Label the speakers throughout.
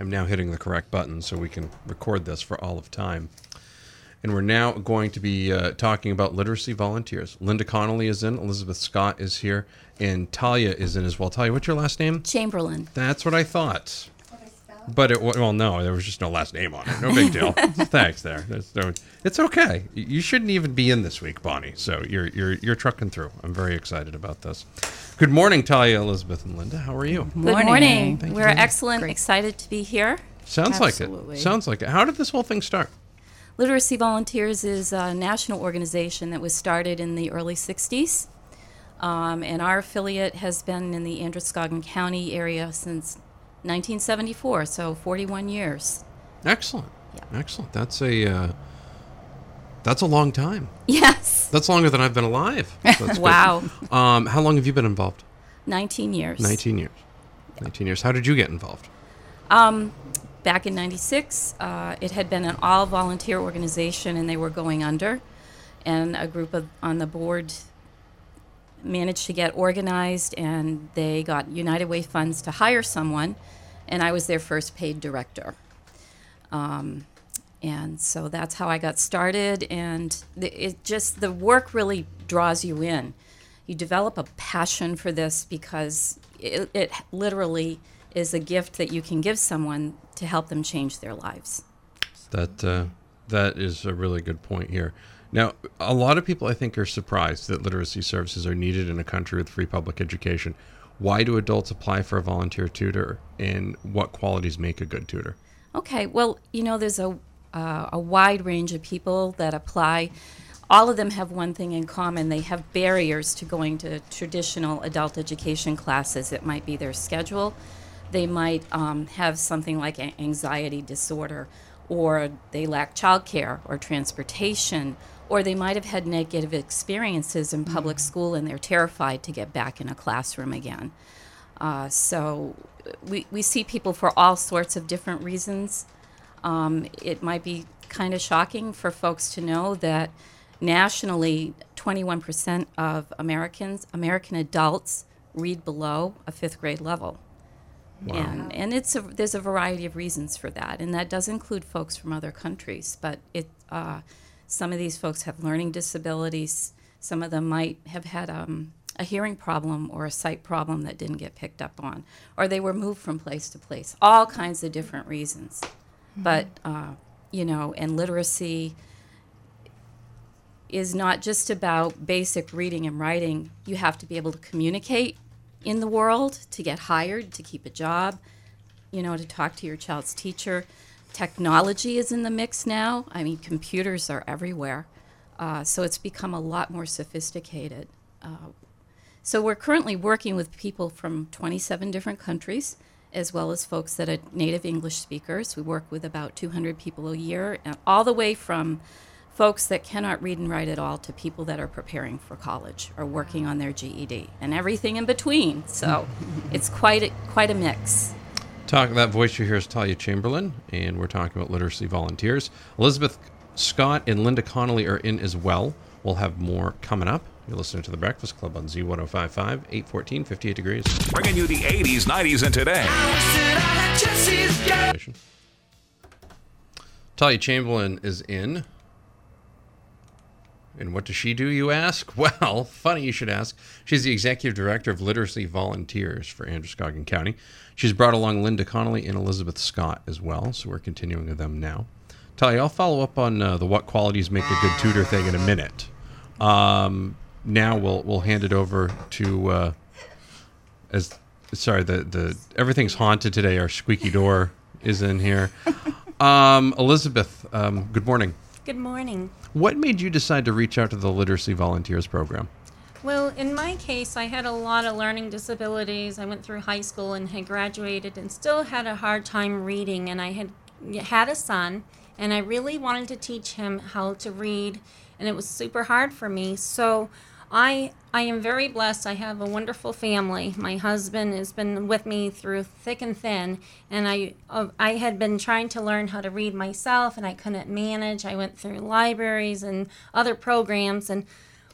Speaker 1: I'm now hitting the correct button so we can record this for all of time. And we're now going to be uh, talking about literacy volunteers. Linda Connolly is in, Elizabeth Scott is here, and Talia is in as well. Talia, what's your last name?
Speaker 2: Chamberlain.
Speaker 1: That's what I thought. But it well, no, there was just no last name on it. No big deal. Thanks, there. No, it's okay. You shouldn't even be in this week, Bonnie. So you're you're you're trucking through. I'm very excited about this. Good morning, Talia, Elizabeth, and Linda. How are you?
Speaker 2: Good morning. morning. We're
Speaker 1: you.
Speaker 2: excellent. Excited to be here.
Speaker 1: Sounds
Speaker 2: Absolutely.
Speaker 1: like it. Sounds like it. How did this whole thing start?
Speaker 2: Literacy Volunteers is a national organization that was started in the early 60s. Um, and our affiliate has been in the Androscoggin County area since 1974, so 41 years.
Speaker 1: Excellent. Yeah. Excellent. That's a uh, that's a long time.
Speaker 2: Yes.
Speaker 1: That's longer than I've been alive. So.
Speaker 2: Wow.
Speaker 1: Um, how long have you been involved?
Speaker 2: 19 years.
Speaker 1: 19 years. 19 years. How did you get involved?
Speaker 2: Um, back in 96, uh, it had been an all volunteer organization and they were going under. And a group of on the board managed to get organized and they got United Way funds to hire someone. And I was their first paid director. Um, and so that's how I got started. And it just, the work really draws you in. You develop a passion for this because it, it literally is a gift that you can give someone to help them change their lives.
Speaker 1: That uh, that is a really good point here. Now, a lot of people I think are surprised that literacy services are needed in a country with free public education. Why do adults apply for a volunteer tutor, and what qualities make a good tutor?
Speaker 2: Okay, well, you know, there's a uh, a wide range of people that apply. All of them have one thing in common they have barriers to going to traditional adult education classes. It might be their schedule, they might um, have something like an anxiety disorder, or they lack childcare or transportation, or they might have had negative experiences in public school and they're terrified to get back in a classroom again. Uh, so we, we see people for all sorts of different reasons. Um, it might be kind of shocking for folks to know that nationally, 21% of Americans, American adults, read below a fifth grade level.
Speaker 1: Wow.
Speaker 2: And, and it's a, there's a variety of reasons for that, and that does include folks from other countries. But it, uh, some of these folks have learning disabilities. Some of them might have had um, a hearing problem or a sight problem that didn't get picked up on, or they were moved from place to place. All kinds of different reasons. But uh, you know, and literacy is not just about basic reading and writing. You have to be able to communicate in the world to get hired, to keep a job, you know, to talk to your child's teacher. Technology is in the mix now. I mean, computers are everywhere. Uh, so it's become a lot more sophisticated. Uh, so we're currently working with people from 27 different countries, as well as folks that are native English speakers. We work with about 200 people a year, all the way from folks that cannot read and write at all to people that are preparing for college or working on their GED, and everything in between. So it's quite a, quite a mix.
Speaker 1: Talk that voice you hear is Talia Chamberlain, and we're talking about literacy volunteers. Elizabeth Scott and Linda Connolly are in as well. We'll have more coming up. You're listening to The Breakfast Club on Z1055, 814, 58 degrees.
Speaker 3: Bringing you the 80s, 90s, and today.
Speaker 1: Talia Chamberlain is in. And what does she do, you ask? Well, funny you should ask. She's the executive director of Literacy Volunteers for Androscoggin County. She's brought along Linda Connolly and Elizabeth Scott as well, so we're continuing with them now. Talia, I'll follow up on uh, the what qualities make a good tutor thing in a minute. Um, now we'll we'll hand it over to uh, as sorry the the everything's haunted today. Our squeaky door is in here. Um, Elizabeth, um, good morning.
Speaker 4: Good morning.
Speaker 1: What made you decide to reach out to the Literacy Volunteers program?
Speaker 4: Well, in my case, I had a lot of learning disabilities. I went through high school and had graduated and still had a hard time reading. And I had had a son, and I really wanted to teach him how to read, and it was super hard for me. So I I am very blessed. I have a wonderful family. My husband has been with me through thick and thin, and I uh, I had been trying to learn how to read myself, and I couldn't manage. I went through libraries and other programs, and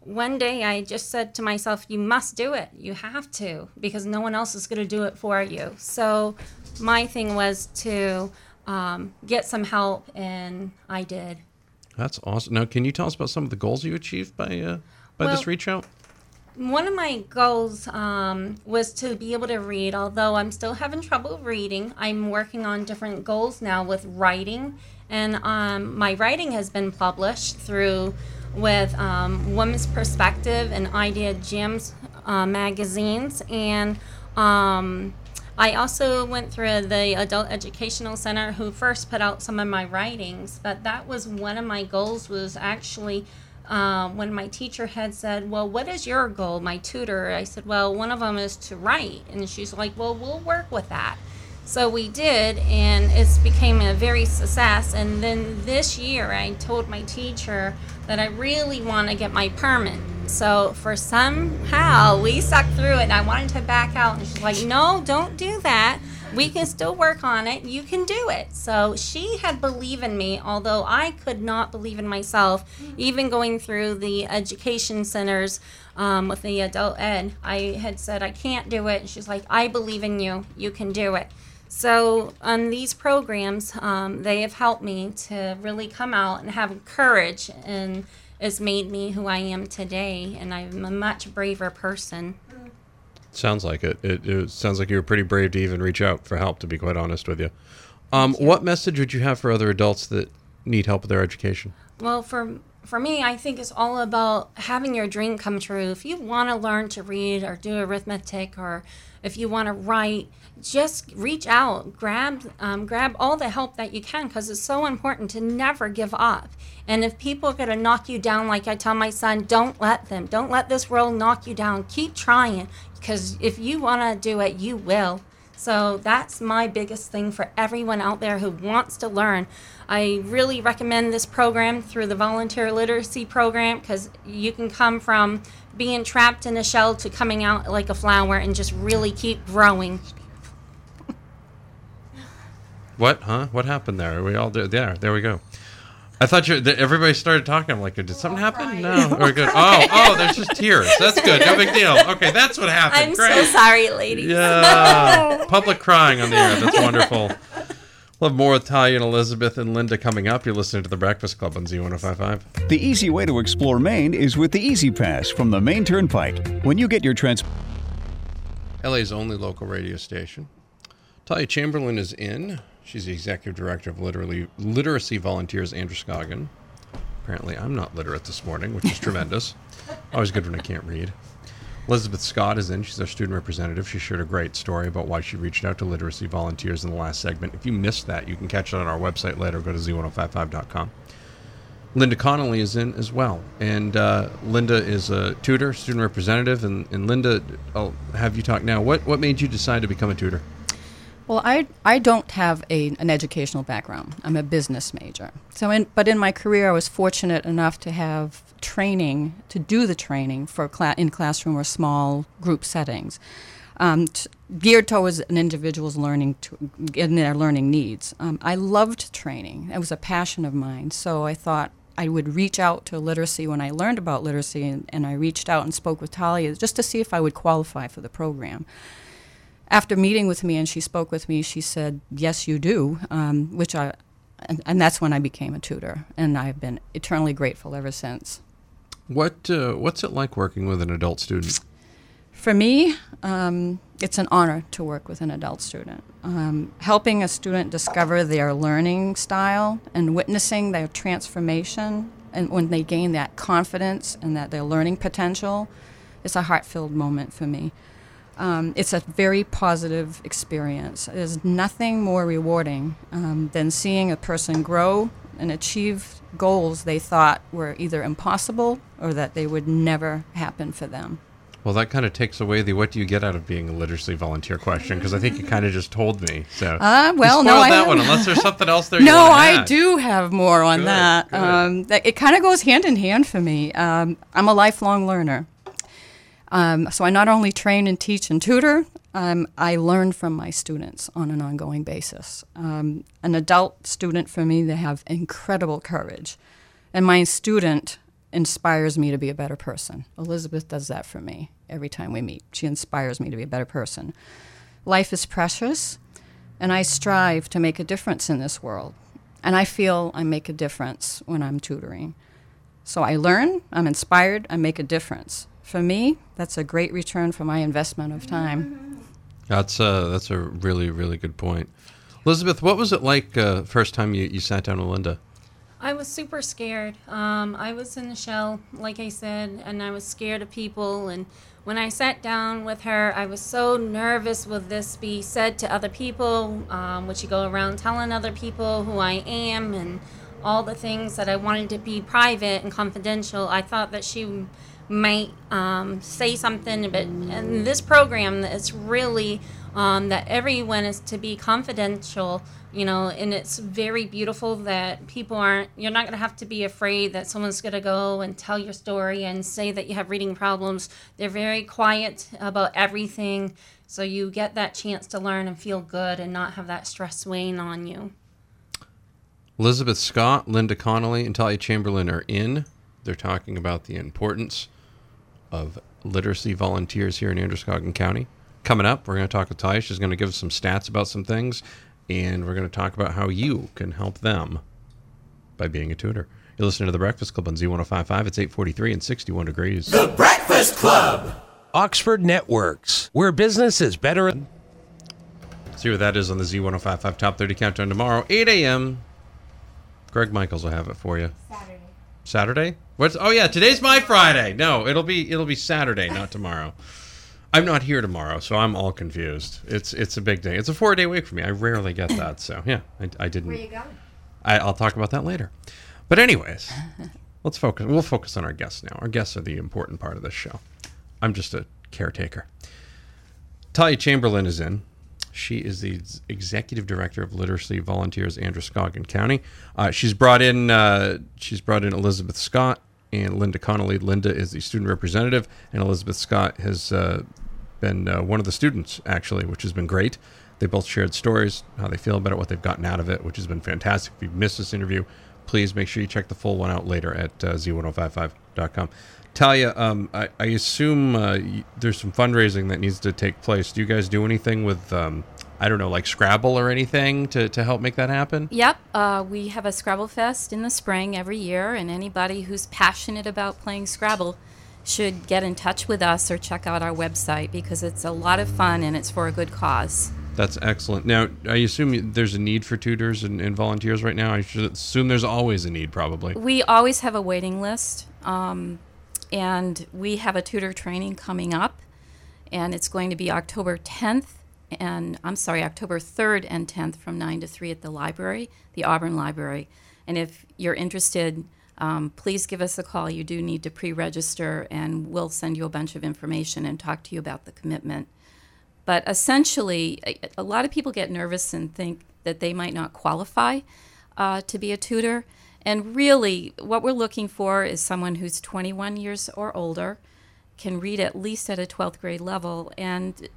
Speaker 4: one day I just said to myself, You must do it. You have to, because no one else is going to do it for you. So my thing was to um, get some help, and I did.
Speaker 1: That's awesome. Now, can you tell us about some of the goals you achieved by uh, by
Speaker 4: Well-
Speaker 1: this reach out?
Speaker 4: One of my goals um, was to be able to read, although I'm still having trouble reading. I'm working on different goals now with writing, and um, my writing has been published through with um, Women's Perspective and Idea Gems uh, magazines, and um, I also went through the Adult Educational Center, who first put out some of my writings. But that was one of my goals. Was actually um, when my teacher had said, Well, what is your goal? My tutor, I said, Well, one of them is to write. And she's like, Well, we'll work with that. So we did, and it's became a very success. And then this year, I told my teacher that I really want to get my permit. So for somehow we stuck through it, and I wanted to back out, and she's like, "No, don't do that. We can still work on it. You can do it." So she had believe in me, although I could not believe in myself. Even going through the education centers um, with the adult ed, I had said I can't do it, and she's like, "I believe in you. You can do it." So on these programs, um, they have helped me to really come out and have courage, and it's made me who I am today. And I'm a much braver person.
Speaker 1: Sounds like it. it. It sounds like you were pretty brave to even reach out for help. To be quite honest with you, um, what message would you have for other adults that need help with their education?
Speaker 4: Well, for for me, I think it's all about having your dream come true. If you want to learn to read or do arithmetic, or if you want to write, just reach out, grab um, grab all the help that you can, because it's so important to never give up. And if people are going to knock you down, like I tell my son, don't let them. Don't let this world knock you down. Keep trying, because if you want to do it, you will. So that's my biggest thing for everyone out there who wants to learn. I really recommend this program through the volunteer literacy program because you can come from being trapped in a shell to coming out like a flower and just really keep growing.
Speaker 1: What? Huh? What happened there? Are We all did. There. There we go. I thought you. That everybody started talking. I'm like, did something oh, happen? No. We're good. Oh, oh, there's just tears. That's good. No big deal. Okay, that's what happened.
Speaker 4: I'm
Speaker 1: Great.
Speaker 4: so sorry, ladies.
Speaker 1: Yeah. Public crying on the air. That's wonderful. We'll have more with Talia and Elizabeth and Linda coming up. You're listening to The Breakfast Club on Z1055.
Speaker 5: The easy way to explore Maine is with the E-ZPass from the Maine Turnpike. When you get your trans
Speaker 1: LA's only local radio station. Talia Chamberlain is in. She's the executive director of literally literacy volunteers Androscoggin. Apparently, I'm not literate this morning, which is tremendous. Always good when I can't read. Elizabeth Scott is in. She's our student representative. She shared a great story about why she reached out to literacy volunteers in the last segment. If you missed that, you can catch it on our website later. Go to z1055.com. Linda Connolly is in as well. And uh, Linda is a tutor, student representative. And, and Linda, I'll have you talk now. What, what made you decide to become a tutor?
Speaker 6: Well, I, I don't have a, an educational background. I'm a business major. So, in, but in my career, I was fortunate enough to have training to do the training for cla- in classroom or small group settings, um, t- geared towards an individual's learning to, in their learning needs. Um, I loved training. It was a passion of mine. So I thought I would reach out to literacy when I learned about literacy, and, and I reached out and spoke with Talia just to see if I would qualify for the program after meeting with me and she spoke with me, she said, "Yes, you do," um, which I, and, and that's when I became a tutor, and I've been eternally grateful ever since.
Speaker 1: What uh, What's it like working with an adult student?
Speaker 6: For me, um, it's an honor to work with an adult student. Um, helping a student discover their learning style and witnessing their transformation, and when they gain that confidence and that their learning potential, it's a heart-filled moment for me. Um, it's a very positive experience. There's nothing more rewarding um, than seeing a person grow, and achieve goals they thought were either impossible or that they would never happen for them.
Speaker 1: Well, that kind of takes away the what do you get out of being a literacy volunteer question because I think you kind of just told me. So
Speaker 6: Uh, well, no, I
Speaker 1: that one unless there's something else there.
Speaker 6: No, I do have more on
Speaker 1: Good,
Speaker 6: that.
Speaker 1: good.
Speaker 6: Um, that. It kind of goes hand in hand for me. Um, I'm a lifelong learner. Um, so I not only train and teach and tutor, um, I learn from my students on an ongoing basis. Um, an adult student for me, they have incredible courage. And my student inspires me to be a better person. Elizabeth does that for me every time we meet. She inspires me to be a better person. Life is precious, and I strive to make a difference in this world. And I feel I make a difference when I'm tutoring. So I learn, I'm inspired, I make a difference. For me, that's a great return for my investment of time.
Speaker 1: That's uh, that's a really really good point. Elizabeth, what was it like uh, first time you, you sat down with Linda?
Speaker 4: I was super scared. Um, I was in the shell, like I said, and I was scared of people. And when I sat down with her, I was so nervous. Will this be said to other people? Um, would she go around telling other people who I am and all the things that I wanted to be private and confidential? I thought that she might um, say something, but in this program, it's really um, that everyone is to be confidential, you know, and it's very beautiful that people aren't, you're not going to have to be afraid that someone's going to go and tell your story and say that you have reading problems. They're very quiet about everything, so you get that chance to learn and feel good and not have that stress weighing on you.
Speaker 1: Elizabeth Scott, Linda Connolly, and Talia Chamberlain are in. They're talking about the importance of literacy volunteers here in Androscoggin County. Coming up, we're going to talk with Talia. She's going to give us some stats about some things, and we're going to talk about how you can help them by being a tutor. You're listening to The Breakfast Club on Z1055. It's 843 and 61 degrees.
Speaker 7: The Breakfast Club. Oxford Networks, where business is better.
Speaker 1: See what that is on the Z1055 Top 30 Countdown tomorrow, 8 a.m. Greg Michaels will have it for you. Saturday. Saturday? What's? Oh yeah, today's my Friday. No, it'll be it'll be Saturday, not tomorrow. I'm not here tomorrow, so I'm all confused. It's it's a big day. It's a four day week for me. I rarely get that, so yeah, I, I didn't. Where you going? I, I'll talk about that later. But anyways, let's focus. We'll focus on our guests now. Our guests are the important part of this show. I'm just a caretaker. Talia Chamberlain is in. She is the executive director of Literacy Volunteers Androscoggin County. Uh, she's brought in uh, she's brought in Elizabeth Scott and Linda Connolly. Linda is the student representative, and Elizabeth Scott has uh, been uh, one of the students actually, which has been great. They both shared stories, how they feel about it, what they've gotten out of it, which has been fantastic. If you missed this interview, please make sure you check the full one out later at uh, z1055.com. Talia, um, I, I assume uh, y- there's some fundraising that needs to take place. Do you guys do anything with, um, I don't know, like Scrabble or anything to, to help make that happen?
Speaker 2: Yep, uh, we have a Scrabble Fest in the spring every year, and anybody who's passionate about playing Scrabble should get in touch with us or check out our website because it's a lot of fun and it's for a good cause.
Speaker 1: That's excellent. Now, I assume there's a need for tutors and, and volunteers right now. I should assume there's always a need, probably.
Speaker 2: We always have a waiting list, um, and we have a tutor training coming up, and it's going to be October 10th, and I'm sorry, October 3rd and 10th from 9 to 3 at the library, the Auburn Library. And if you're interested, um, please give us a call. You do need to pre register, and we'll send you a bunch of information and talk to you about the commitment. But essentially, a, a lot of people get nervous and think that they might not qualify uh, to be a tutor. And really, what we're looking for is someone who's 21 years or older, can read at least at a 12th grade level, and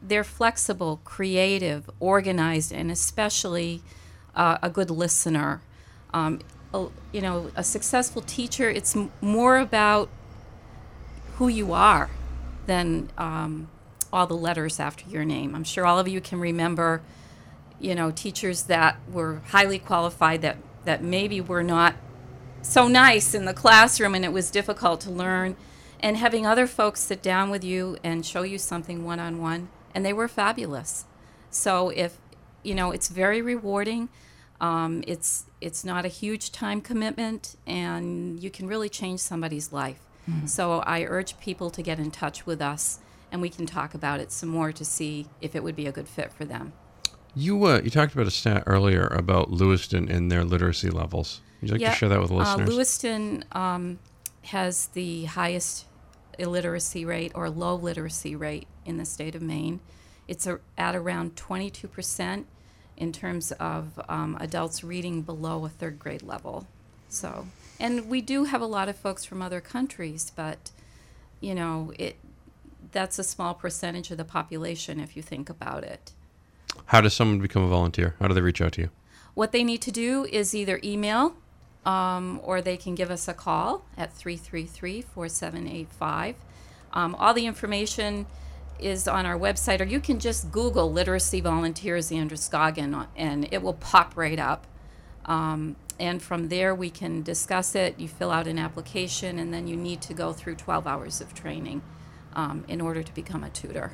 Speaker 2: they're flexible, creative, organized, and especially uh, a good listener. Um, a- you know, a successful teacher, it's m- more about who you are than um, all the letters after your name. I'm sure all of you can remember, you know, teachers that were highly qualified that, that maybe were not so nice in the classroom and it was difficult to learn. And having other folks sit down with you and show you something one on one, and they were fabulous. So if you know, it's very rewarding. Um, it's it's not a huge time commitment, and you can really change somebody's life. So I urge people to get in touch with us, and we can talk about it some more to see if it would be a good fit for them.
Speaker 1: You uh, you talked about a stat earlier about Lewiston and their literacy levels. Would you like
Speaker 2: Yeah,
Speaker 1: to share that with the
Speaker 2: uh,
Speaker 1: listeners?
Speaker 2: Lewiston um, has the highest illiteracy rate or low literacy rate in the state of Maine. It's a, at around 22% in terms of um, adults reading below a third grade level. So, and we do have a lot of folks from other countries, but you know, it that's a small percentage of the population if you think about it.
Speaker 1: How does someone become a volunteer? How do they reach out to you?
Speaker 2: What they need to do is either email um, or they can give us a call at 333 4785. Um, all the information is on our website, or you can just Google Literacy Volunteers Androscoggin and it will pop right up. Um, and from there, we can discuss it. You fill out an application, and then you need to go through 12 hours of training um, in order to become a tutor.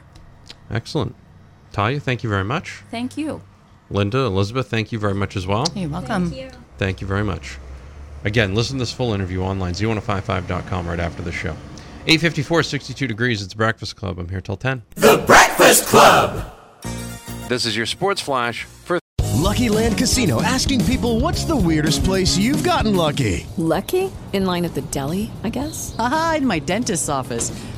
Speaker 1: Excellent. Talia, thank you very much.
Speaker 2: Thank you.
Speaker 1: Linda, Elizabeth, thank you very much as well.
Speaker 6: You're welcome.
Speaker 4: Thank you.
Speaker 1: Thank you very much. Again, listen to this full interview online, z1055.com right after the show. 854, 62 degrees. It's Breakfast Club. I'm here till 10.
Speaker 7: The Breakfast Club.
Speaker 1: This is your sports flash for
Speaker 8: Lucky Land Casino asking people what's the weirdest place you've gotten lucky?
Speaker 9: Lucky? In line at the deli, I guess?
Speaker 10: Aha, in my dentist's office.